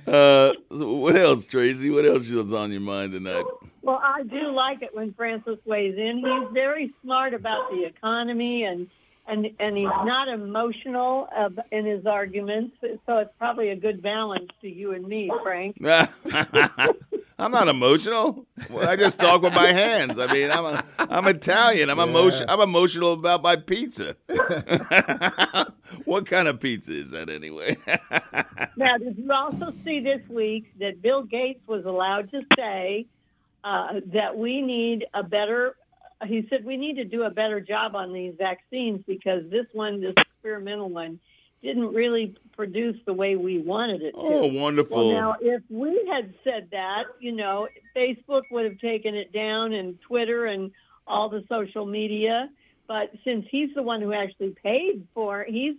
S1: uh, so what else, Tracy? What else was on your mind tonight?
S8: Well, I do like it when Francis weighs in. He's very smart about the economy and and and he's not emotional uh, in his arguments. So it's probably a good balance to you and me, Frank.
S1: I'm not emotional. Well, I just talk with my hands. I mean, I'm a, I'm Italian. I'm emotion. I'm emotional about my pizza. what kind of pizza is that anyway?
S8: Now, did you also see this week that Bill Gates was allowed to say uh, that we need a better? He said we need to do a better job on these vaccines because this one, this experimental one, didn't really produce the way we wanted it to.
S1: Oh, wonderful.
S8: Well, now, if we had said that, you know, Facebook would have taken it down and Twitter and all the social media. But since he's the one who actually paid for, he's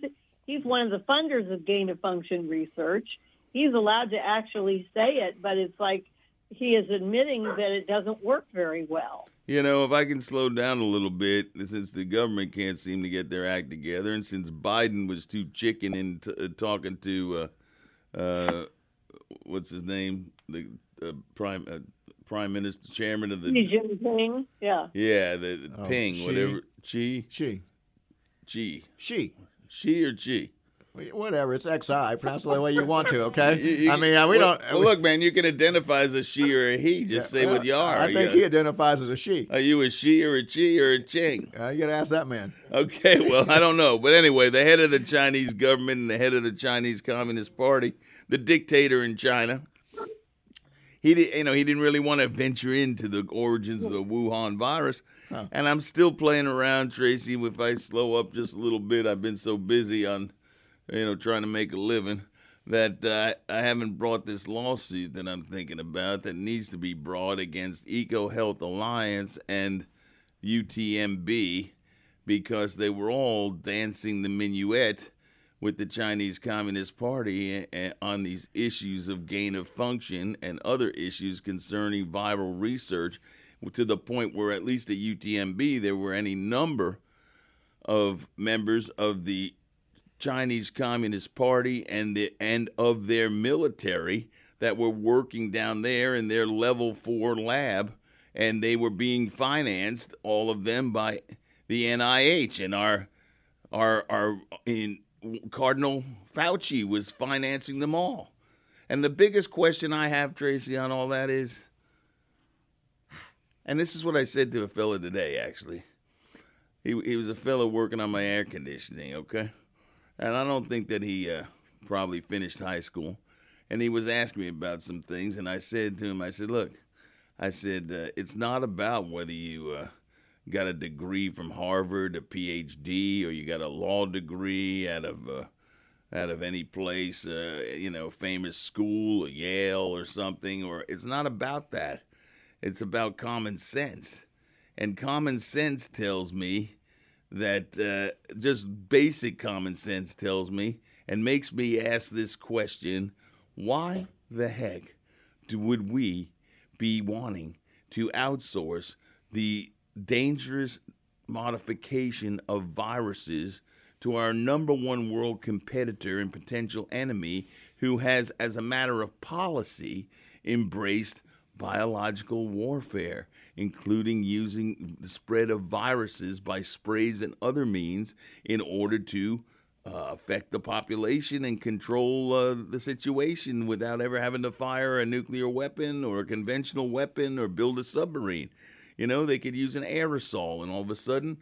S8: he's one of the funders of gain of function research. He's allowed to actually say it, but it's like he is admitting that it doesn't work very well.
S1: You know, if I can slow down a little bit, since the government can't seem to get their act together, and since Biden was too chicken in t- uh, talking to, uh, uh, what's his name, the uh, prime uh, prime minister, chairman of
S8: Xi
S1: the,
S8: Jinping, yeah.
S1: yeah, the, the
S10: Oh,
S1: Ping,
S10: Xi.
S1: whatever, Chi,
S10: She,
S1: Chi,
S10: she,
S1: She or Chi.
S10: Whatever. It's XI. Pronounce it the way you want to. Okay.
S1: You- you-
S10: I mean, we
S1: well,
S10: don't.
S1: Well, look, man, you can identify as a she or a he. Just say what you are.
S10: I think he identifies as a she.
S1: Are you a she or a chi or a ching?
S10: Uh, you gotta ask that man.
S1: Okay, well, I don't know. But anyway, the head of the Chinese government and the head of the Chinese Communist Party, the dictator in China, he did, you know, he didn't really want to venture into the origins of the Wuhan virus. And I'm still playing around, Tracy. If I slow up just a little bit, I've been so busy on, you know, trying to make a living that uh, I haven't brought this lawsuit that I'm thinking about that needs to be brought against Eco Health Alliance and UTMB because they were all dancing the minuet with the Chinese Communist Party a- a- on these issues of gain of function and other issues concerning viral research to the point where at least at UTMB there were any number of members of the Chinese Communist Party and the and of their military that were working down there in their level 4 lab and they were being financed all of them by the NIH and our our our in Cardinal Fauci was financing them all. And the biggest question I have, Tracy, on all that is, and this is what I said to a fella today, actually. He, he was a fella working on my air conditioning, okay? And I don't think that he uh, probably finished high school. And he was asking me about some things, and I said to him, I said, look, I said, uh, it's not about whether you uh, got a degree from Harvard, a PhD, or you got a law degree out of uh, out of any place, uh, you know, famous school, Yale or something. Or it's not about that. It's about common sense, and common sense tells me that uh, just basic common sense tells me and makes me ask this question: Why the heck do, would we be wanting to outsource the dangerous modification of viruses to our number one world competitor and potential enemy who has, as a matter of policy, embraced biological warfare, including using the spread of viruses by sprays and other means in order to uh, affect the population and control uh, the situation without ever having to fire a nuclear weapon or a conventional weapon or build a submarine. You know, they could use an aerosol, and all of a sudden,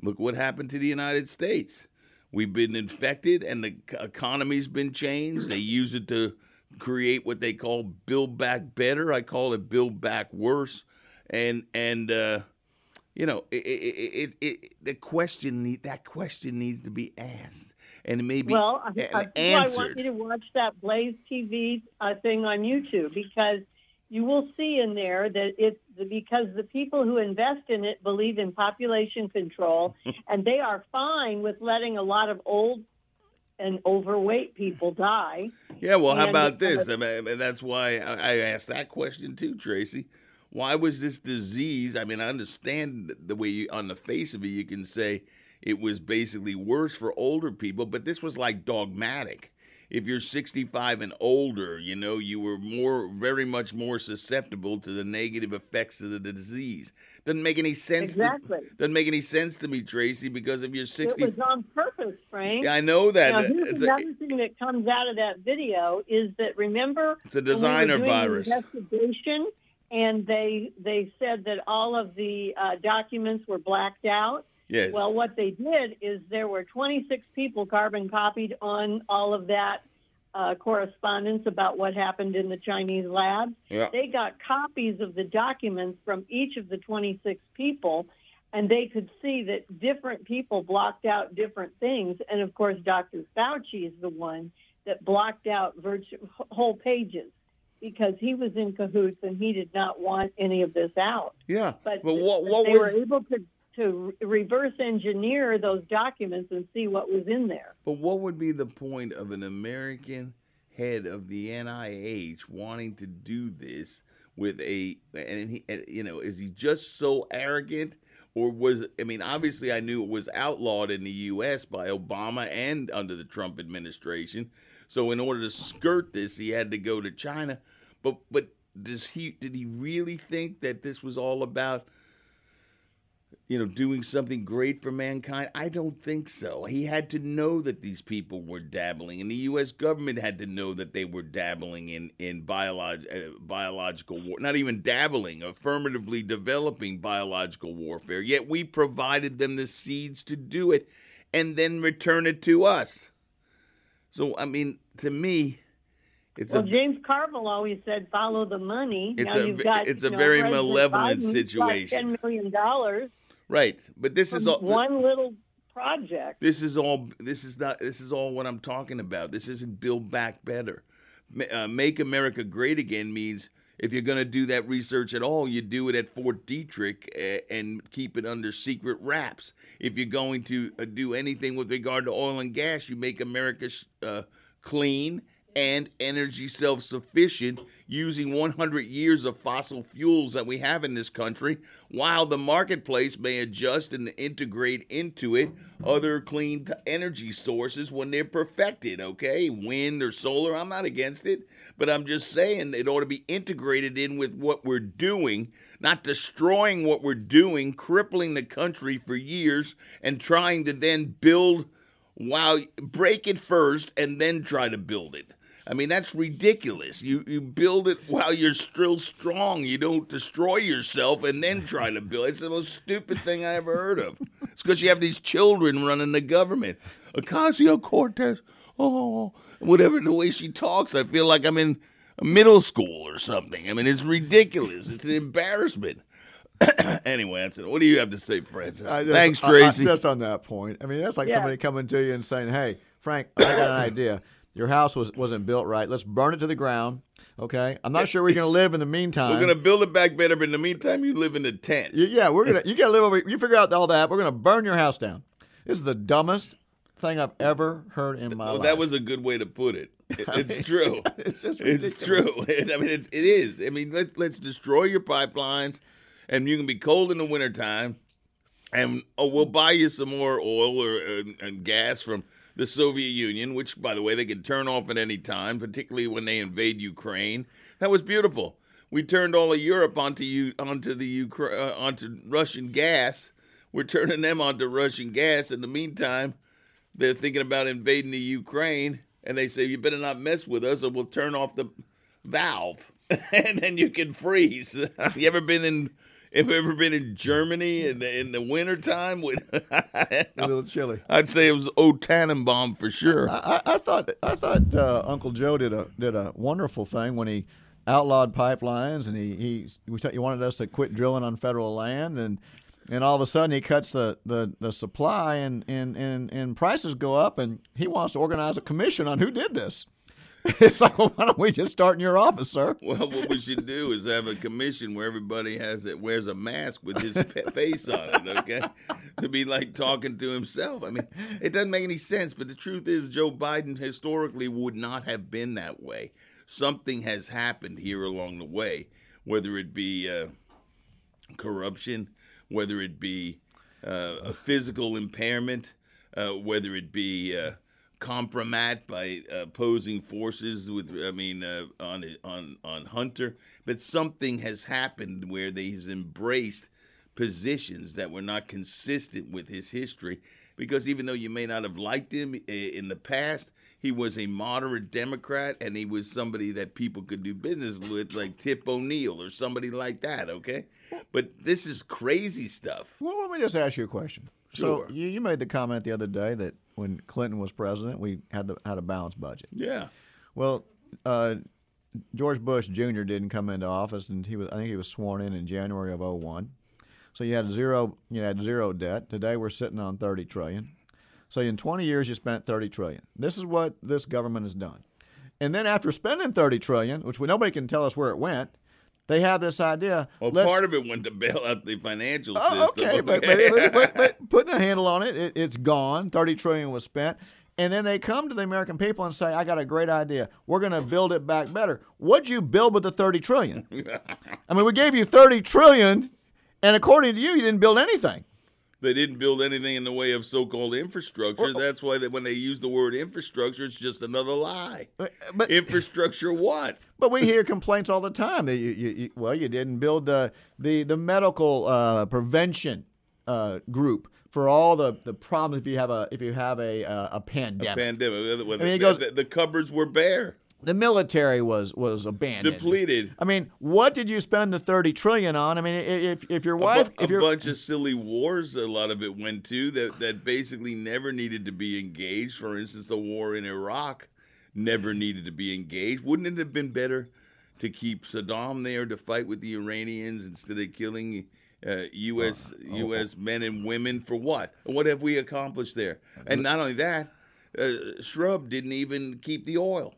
S1: look what happened to the United States. We've been infected, and the economy's been changed. They use it to create what they call build back better. I call it build back worse. And and uh, you know, it, it, it, the question that question needs to be asked and maybe
S8: well,
S1: I,
S8: I,
S1: answered.
S8: I want you to watch that Blaze TV uh, thing on YouTube because you will see in there that it's because the people who invest in it believe in population control, and they are fine with letting a lot of old and overweight people die.
S1: Yeah, well, how about this? I mean, that's why I I asked that question too, Tracy. Why was this disease? I mean, I understand the way you, on the face of it, you can say it was basically worse for older people, but this was like dogmatic. If you're 65 and older, you know, you were more, very much more susceptible to the negative effects of the disease. Doesn't make any sense.
S8: Exactly.
S1: To, doesn't make any sense to me, Tracy, because if you're 60,
S8: It was on purpose, Frank.
S1: Yeah, I know that.
S8: Now, here's
S1: It's a-
S8: thing that comes out of that video is that remember
S1: It's a
S8: we
S1: designer
S8: the
S1: virus.
S8: investigation, and they they said that all of the uh, documents were blacked out.
S1: Yes.
S8: Well, what they did is there were 26 people carbon copied on all of that uh, correspondence about what happened in the Chinese labs.
S1: Yeah.
S8: They got copies of the documents from each of the 26 people, and they could see that different people blocked out different things. And of course, Dr. Fauci is the one that blocked out virtu- whole pages because he was in cahoots and he did not want any of this out.
S1: yeah.
S8: But,
S1: But what, what
S8: they
S1: was
S8: were able to to reverse engineer those documents and see what was in there.
S1: But what would be the point of an American head of the NIH wanting to do this with a and he and, you know is he just so arrogant or was I mean obviously I knew it was outlawed in the US by Obama and under the Trump administration. So in order to skirt this he had to go to China. But but does he did he really think that this was all about you know, doing something great for mankind? I don't think so. He had to know that these people were dabbling, and the U.S. government had to know that they were dabbling in in biolog- uh, biological war. Not even dabbling, affirmatively developing biological warfare. Yet we provided them the seeds to do it, and then return it to us. So, I mean, to me, it's
S8: well,
S1: a
S8: James Carville always said, "Follow the money."
S1: It's
S8: now
S1: a
S8: you've got,
S1: it's a
S8: know,
S1: very
S8: President
S1: malevolent
S8: Biden's
S1: situation.
S8: Ten million dollars
S1: right. But this is all.
S8: one little project.
S1: This is all. This is not. This is all what I'm talking about. This isn't build back better. Ma- Uh, Make America Great Again means if you're going to do that research at all, you do it at Fort Detrick and keep it under secret wraps. If you're going to uh, do anything with regard to oil and gas, you make America sh- uh, clean and energy self sufficient using 100 years of fossil fuels that we have in this country, while the marketplace may adjust and integrate into it other clean energy sources when they're perfected, okay? Wind or solar, I'm not against it, but I'm just saying it ought to be integrated in with what we're doing, not destroying what we're doing, crippling the country for years, and trying to then build while break it first and then try to build it. I mean, that's ridiculous. You you build it while you're still strong. You don't destroy yourself and then try to build. It's the most stupid thing I ever heard of. It's because you have these children running the government. Ocasio Cortez, oh, whatever the way she talks, I feel like I'm in middle school or something. I mean, it's ridiculous. It's an embarrassment. anyway, that's it. What do you have to say, Francis?
S10: I just-
S1: Thanks,
S10: I- I-
S1: Tracy.
S10: just on that point. I mean, that's like
S8: Yeah.
S10: somebody coming to you and saying, "Hey, Frank, I got an idea. Your house was wasn't built right. Let's burn it to the ground." Okay, I'm not sure we're going to live in the meantime.
S1: We're gonna build it back better, but in the meantime, you live in a tent.
S10: Yeah, we're gonna. You got to live over. You figure out all that. We're gonna burn your house down. This is the dumbest thing I've ever heard in my
S1: Well,
S10: life.
S1: that was a good way to put it. It- It's true.
S10: It's just
S1: It's true. I mean, it's, it is. I mean, let, let's destroy your pipelines, and you can be cold in the wintertime, and oh, we'll buy you some more oil or and, and gas from the Soviet Union, which, by the way, they can turn off at any time, particularly when they invade Ukraine. That was beautiful. We turned all of Europe onto onto the Ukra- uh, onto Russian gas. We're turning them onto Russian gas. In the meantime, they're thinking about invading the Ukraine, and they say you better not mess with us, or we'll turn off the valve, and then you can freeze. You ever been in? Have you ever been in Germany in the in the wintertime? With
S10: a little chilly.
S1: I'd say it was O Tannenbaum for sure.
S10: I, I I thought I thought uh, Uncle Joe did a did a wonderful thing when he outlawed pipelines and he he we t- he wanted us to quit drilling on federal land and and all of a sudden he cuts the, the, the supply and, and, and, and prices go up and he wants to organize a commission on who did this. It's like, well, why don't we just start in your office, sir?
S1: Well, what we should do is have a commission where everybody has it wears a mask with his face on it. Okay, to be like talking to himself. I mean, it doesn't make any sense. But the truth is, Joe Biden historically would not have been that way. Something has happened here along the way, whether it be uh, corruption, whether it be uh, a physical impairment, uh, whether it be uh, compromat by uh, opposing forces with, I mean, uh, on on on Hunter. But something has happened where he's embraced positions that were not consistent with his history. Because even though you may not have liked him in the past, he was a moderate Democrat and he was somebody that people could do business with, like Tip O'Neill or somebody like that. Okay, but this is crazy stuff.
S10: Well, let me just ask you a question.
S1: Sure.
S10: So you, you made the comment the other day that when Clinton was president, we had the had a balanced budget.
S1: Yeah.
S10: Well, uh, George Bush Jr. didn't come into office, and he was I think he was sworn in in January of 01. So you had zero you had zero debt. Today we're sitting on 30 trillion. So in 20 years you spent 30 trillion. This is what this government has done. And then after spending 30 trillion, which we, nobody can tell us where it went, they have this idea.
S1: Well,
S10: let's-
S1: part of it went to bail out the financial
S10: Oh,
S1: system.
S10: okay, but, but, but, but putting a handle on it, it, it's gone. Thirty trillion was spent, and then they come to the American people and say, "I got a great idea. We're going to build it back better." What'd you build with the thirty trillion? I mean, we gave you thirty trillion, and according to you, you didn't build anything.
S1: They didn't build anything in the way of so-called infrastructure. That's why they, when they use the word infrastructure, it's just another lie. infrastructure what?
S10: But we hear complaints all the time that you, you, you well, you didn't build the the the medical uh, prevention uh, group for all the, the problems if you have a if you have a uh, a
S1: A
S10: pandemic.
S1: pandemic. Well,
S10: I mean,
S1: the,
S10: goes-
S1: the, the cupboards were bare,
S10: the military was was abandoned.
S1: depleted.
S10: I mean, what did you spend the thirty trillion on? I mean, if if your
S1: A bu-
S10: wife,
S1: a bunch of silly wars, a lot of it went to that that basically never needed to be engaged. For instance, the war in Iraq never needed to be engaged. Wouldn't it have been better to keep Saddam there to fight with the Iranians instead of killing uh, U.S. U.S. men and women for what? What have we accomplished there? And not only that, uh, Shrub didn't even keep the oil.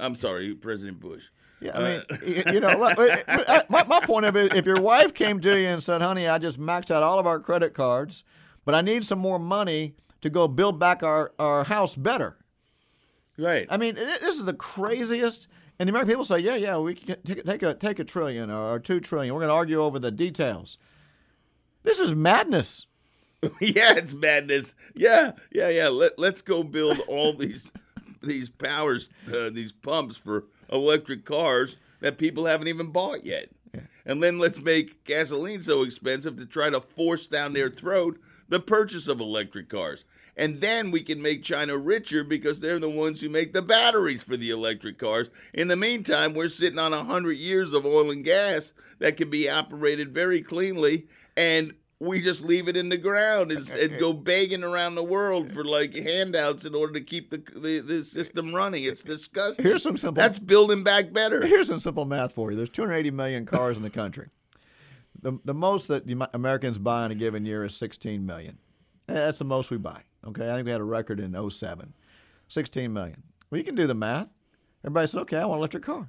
S1: I'm sorry, President Bush.
S10: yeah, I mean,
S1: Uh,
S10: you know, look, but- but, uh, my, my point of it, if your wife came to you and said, "Honey, I just maxed out all of our credit cards, but I need some more money to go build back our our house better."
S1: Right.
S10: I mean, this is the craziest. And the American people say, "Yeah, yeah, we can take, take a take a trillion or, or two trillion. We're going to argue over the details." This is madness.
S1: yeah, it's madness. Yeah, yeah, yeah. Let let's go build all these these powers, uh, these pumps for electric cars that people haven't even bought yet, and then let's make gasoline so expensive to try to force down their throat the purchase of electric cars. and then we can make China richer because they're the ones who make the batteries for the electric cars. In the meantime, we're sitting on 100 years of oil and gas that can be operated very cleanly, and we just leave it in the ground and, and, go begging around the world for like handouts in order to keep the, the, the system running. It's disgusting.
S10: Here's some simple.
S1: That's building back better.
S10: Here's some simple math for you. There's 280 million cars in the country. The, the most that the Americans buy in a given year is 16 million. That's the most we buy. Okay, I think we had a record in 07. 16 million. Well, you can do the math. Everybody said, okay, I want an electric car.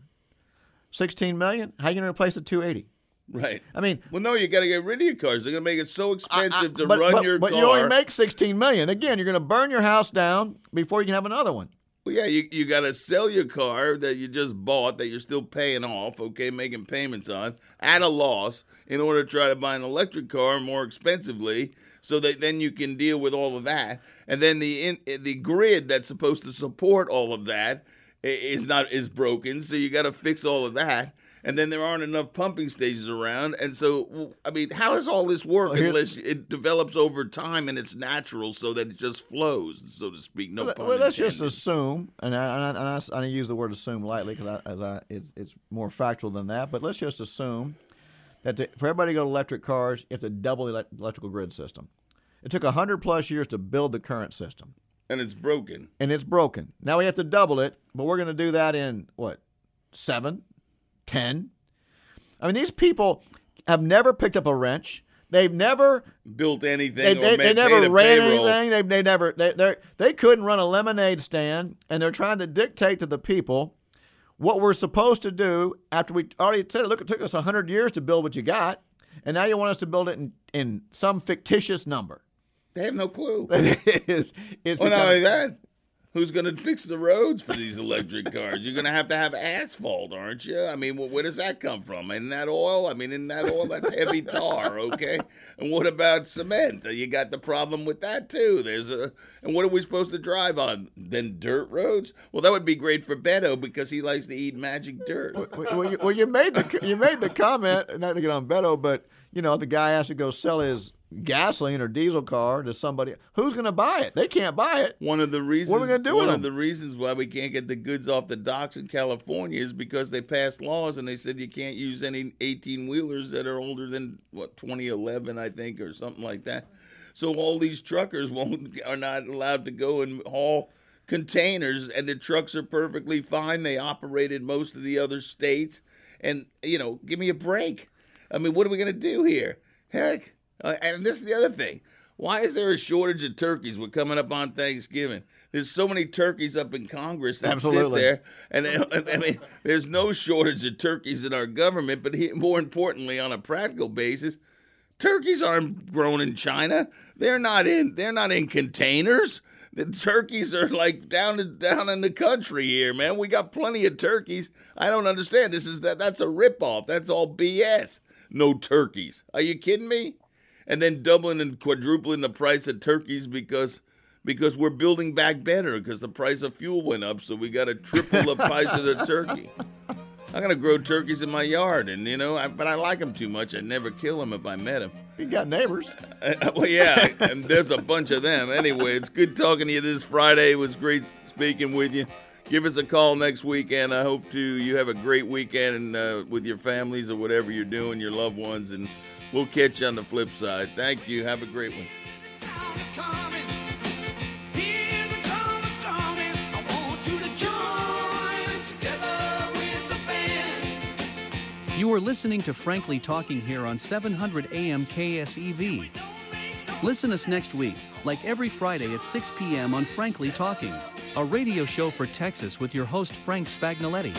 S10: 16 million. How are you going to replace the 280?
S1: Right.
S10: I mean,
S1: well, no, you got to get rid of your cars. They're going to make it so expensive I, I, to
S10: but,
S1: run
S10: but,
S1: your
S10: but
S1: car.
S10: But you only make 16 million. Again, you're going to burn your house down before you can have another one.
S1: Well, yeah, you, you got to sell your car that you just bought that you're still paying off, okay, making payments on at a loss in order to try to buy an electric car more expensively so that then you can deal with all of that. And then the in, the grid that's supposed to support all of that is not is broken, so you got to fix all of that and then there aren't enough pumping stations around. And so, I mean, how does all this work well, unless it develops over time and it's natural so that it just flows, so to speak? No
S10: well, well let's just assume, and I, and I, and I, use the word assume lightly because I, as I, it's, it's more factual than that, but let's just assume that to, for everybody to go to electric cars, you have to double the electrical grid system. It took 100 plus years to build the current system.
S1: And it's broken.
S10: And it's broken. Now we have to double it, but we're going to do that in what, seven, 10. I mean, these people have never picked up a wrench. They've never
S1: built anything.
S10: They, they, they never ran anything. They, they never they they they couldn't run a lemonade stand, and they're trying to dictate to the people what we're supposed to do after we already said. Look, it took us hundred years to build what you got, and now you want us to build it in, in some fictitious number.
S1: They have no clue.
S10: it is. It's
S1: well, not only that, Who's going to fix the roads for these electric cars? You're going to have to have asphalt, aren't you? I mean, where does that come from? In that oil? I mean, in that oil, that's heavy tar, okay? And what about cement? Uh, you got the problem with that too. There's a, and what are we supposed to drive on? Then dirt roads? Well, that would be great for Beto because he likes to eat magic dirt.
S10: Well, well, you, well you made the you made the comment, not to get on Beto, but you know the guy has to go sell his gasoline or diesel car to somebody. Who's going to buy it? They can't buy it.
S1: One of the reasons.
S10: What are we going to do
S1: One of the reasons why we can't get the goods off the docks in California is because they passed laws and they said you can't use any 18 wheelers that are older than what 2011, I think, or something like that. So all these truckers won't are not allowed to go and haul containers, and the trucks are perfectly fine. They operate in most of the other states, and you know, give me a break. I mean, what are we going to do here? Heck, uh, and this is the other thing. Why is there a shortage of turkeys? We're coming up on Thanksgiving. There's so many turkeys up in Congress that
S10: Absolutely.
S1: sit there, and I mean, there's no shortage of turkeys in our government. But more importantly, on a practical basis, turkeys aren't grown in China. They're not in. They're not in containers. The turkeys are like down down in the country here, man. We got plenty of turkeys. I don't understand. This is that. That's a ripoff. That's all BS. No turkeys. Are you kidding me? And then doubling and quadrupling the price of turkeys because because we're building back better because the price of fuel went up, so we got to triple the price of the turkey. I'm gonna grow turkeys in my yard, and you know, I, but I like them too much. I'd never kill them if I met them.
S10: You got neighbors.
S1: Uh, well, yeah, and there's a bunch of them. Anyway, it's good talking to you this Friday. It was great speaking with you. Give us a call next weekend. I hope to you have a great weekend uh, with your families or whatever you're doing, your loved ones, and. We'll catch you on the flip side. Thank you. Have a great one.
S11: You are listening to Frankly Talking here on 700 AM KSEV. Listen us next week, like every Friday at 6 p.m. on Frankly Talking, a radio show for Texas with your host Frank Spagnoletti.